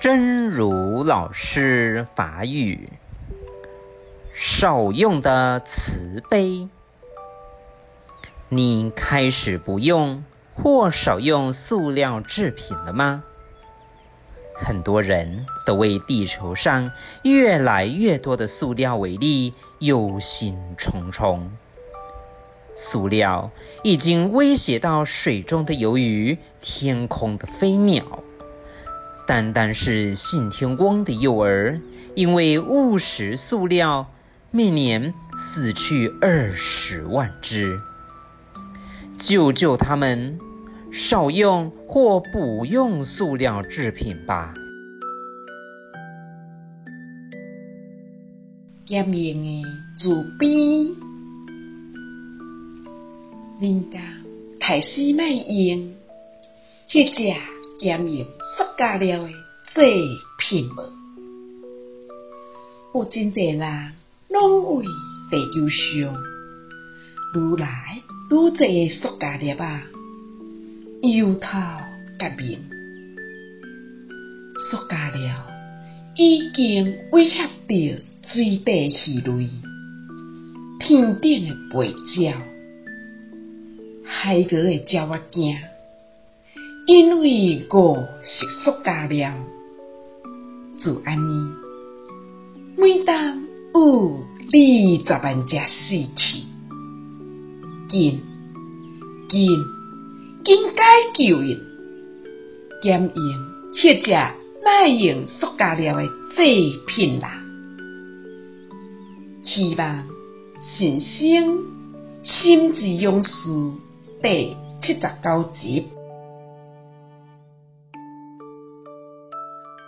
真如老师法语，少用的慈悲。你开始不用或少用塑料制品了吗？很多人都为地球上越来越多的塑料为例，忧心忡忡。塑料已经威胁到水中的鱿鱼、天空的飞鸟。单单是信天翁的幼儿，因为误食塑料，每年死去二十万只。救救他们，少用或不用塑料制品吧。减盐的慈悲，人家开始卖用，去吃。减用塑胶料的制品无？有真侪人拢为地球上愈来愈侪塑胶粒仔忧头革命。塑胶料已经威胁到水底鱼类、天顶的白鸟、海阁的鸟仔囝。因为我是塑胶料，就安尼，每当有二十万只死去，紧紧紧解救因，减用迄只卖用塑胶料的制品啦。希望新生心之勇士第七十九集。